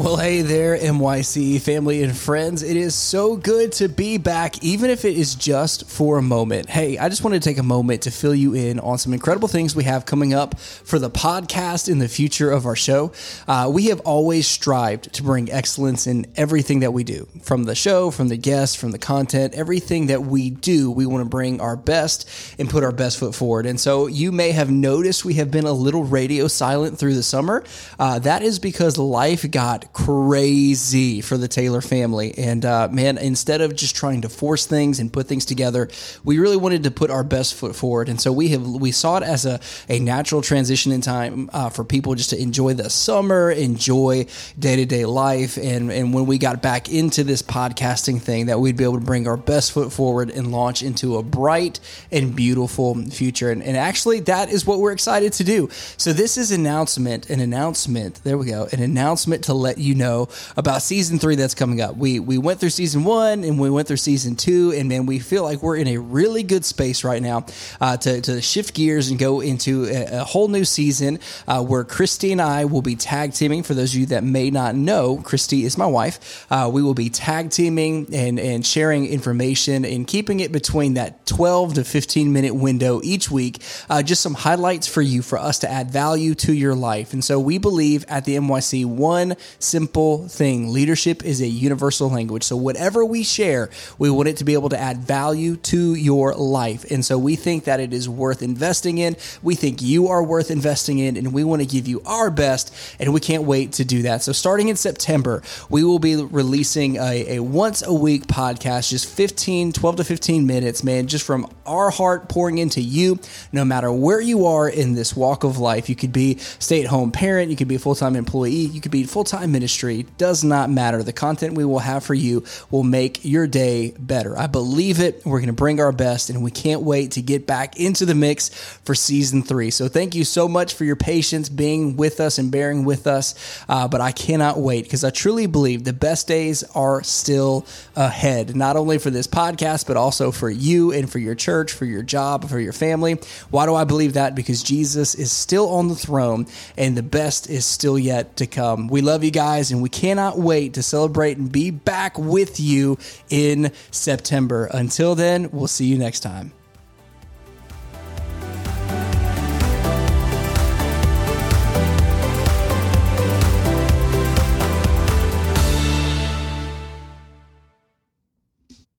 Well, hey there, NYC family and friends. It is so good to be back, even if it is just for a moment. Hey, I just wanted to take a moment to fill you in on some incredible things we have coming up for the podcast in the future of our show. Uh, we have always strived to bring excellence in everything that we do from the show, from the guests, from the content, everything that we do. We want to bring our best and put our best foot forward. And so you may have noticed we have been a little radio silent through the summer. Uh, that is because life got crazy for the Taylor family. And uh, man, instead of just trying to force things and put things together, we really wanted to put our best foot forward. And so we have we saw it as a, a natural transition in time uh, for people just to enjoy the summer, enjoy day to day life, and and when we got back into this podcasting thing, that we'd be able to bring our best foot forward and launch into a bright and beautiful future. And, and actually, that is what we're excited to do. So this is announcement, an announcement. There we go, an announcement to let you know about season three that's coming up. We we went through season one and we went through season two, and man, we feel like we're in a really good space right now uh, to to shift gears and go into a, a whole new season uh, where Christy and I will be tag teaming. For those of you that may not know, Christy is my wife. Uh, we will be tag teaming and and sharing information and keeping it between that 12 to 15 minute window each week. Uh, just some highlights for you for us to add value to your life. And so we believe at the NYC one simple thing leadership is a universal language. So, whatever we share, we want it to be able to add value to your life. And so, we think that it is worth investing in. We think you are worth investing in, and we want to give you our best. And we can't wait to do that. So, starting in September, we will be releasing a, a once a week podcast, just 15, 12 to 15 minutes, man, just from our heart pouring into you, no matter where you are in this walk of life. You could be stay at home parent, you could be a full time employee, you could be full time ministry. Does not matter. The content we will have for you will make your day better. I believe it. We're going to bring our best, and we can't wait to get back into the mix for season three. So thank you so much for your patience, being with us and bearing with us. Uh, but I cannot wait because I truly believe the best days are still ahead, not only for this podcast, but also for you and for your church, for your job, for your family. Why do I believe that? Because Jesus is still on the throne and the best is still yet to come. We love you guys and we cannot wait to celebrate and be back with you in September. Until then, we'll see you next time.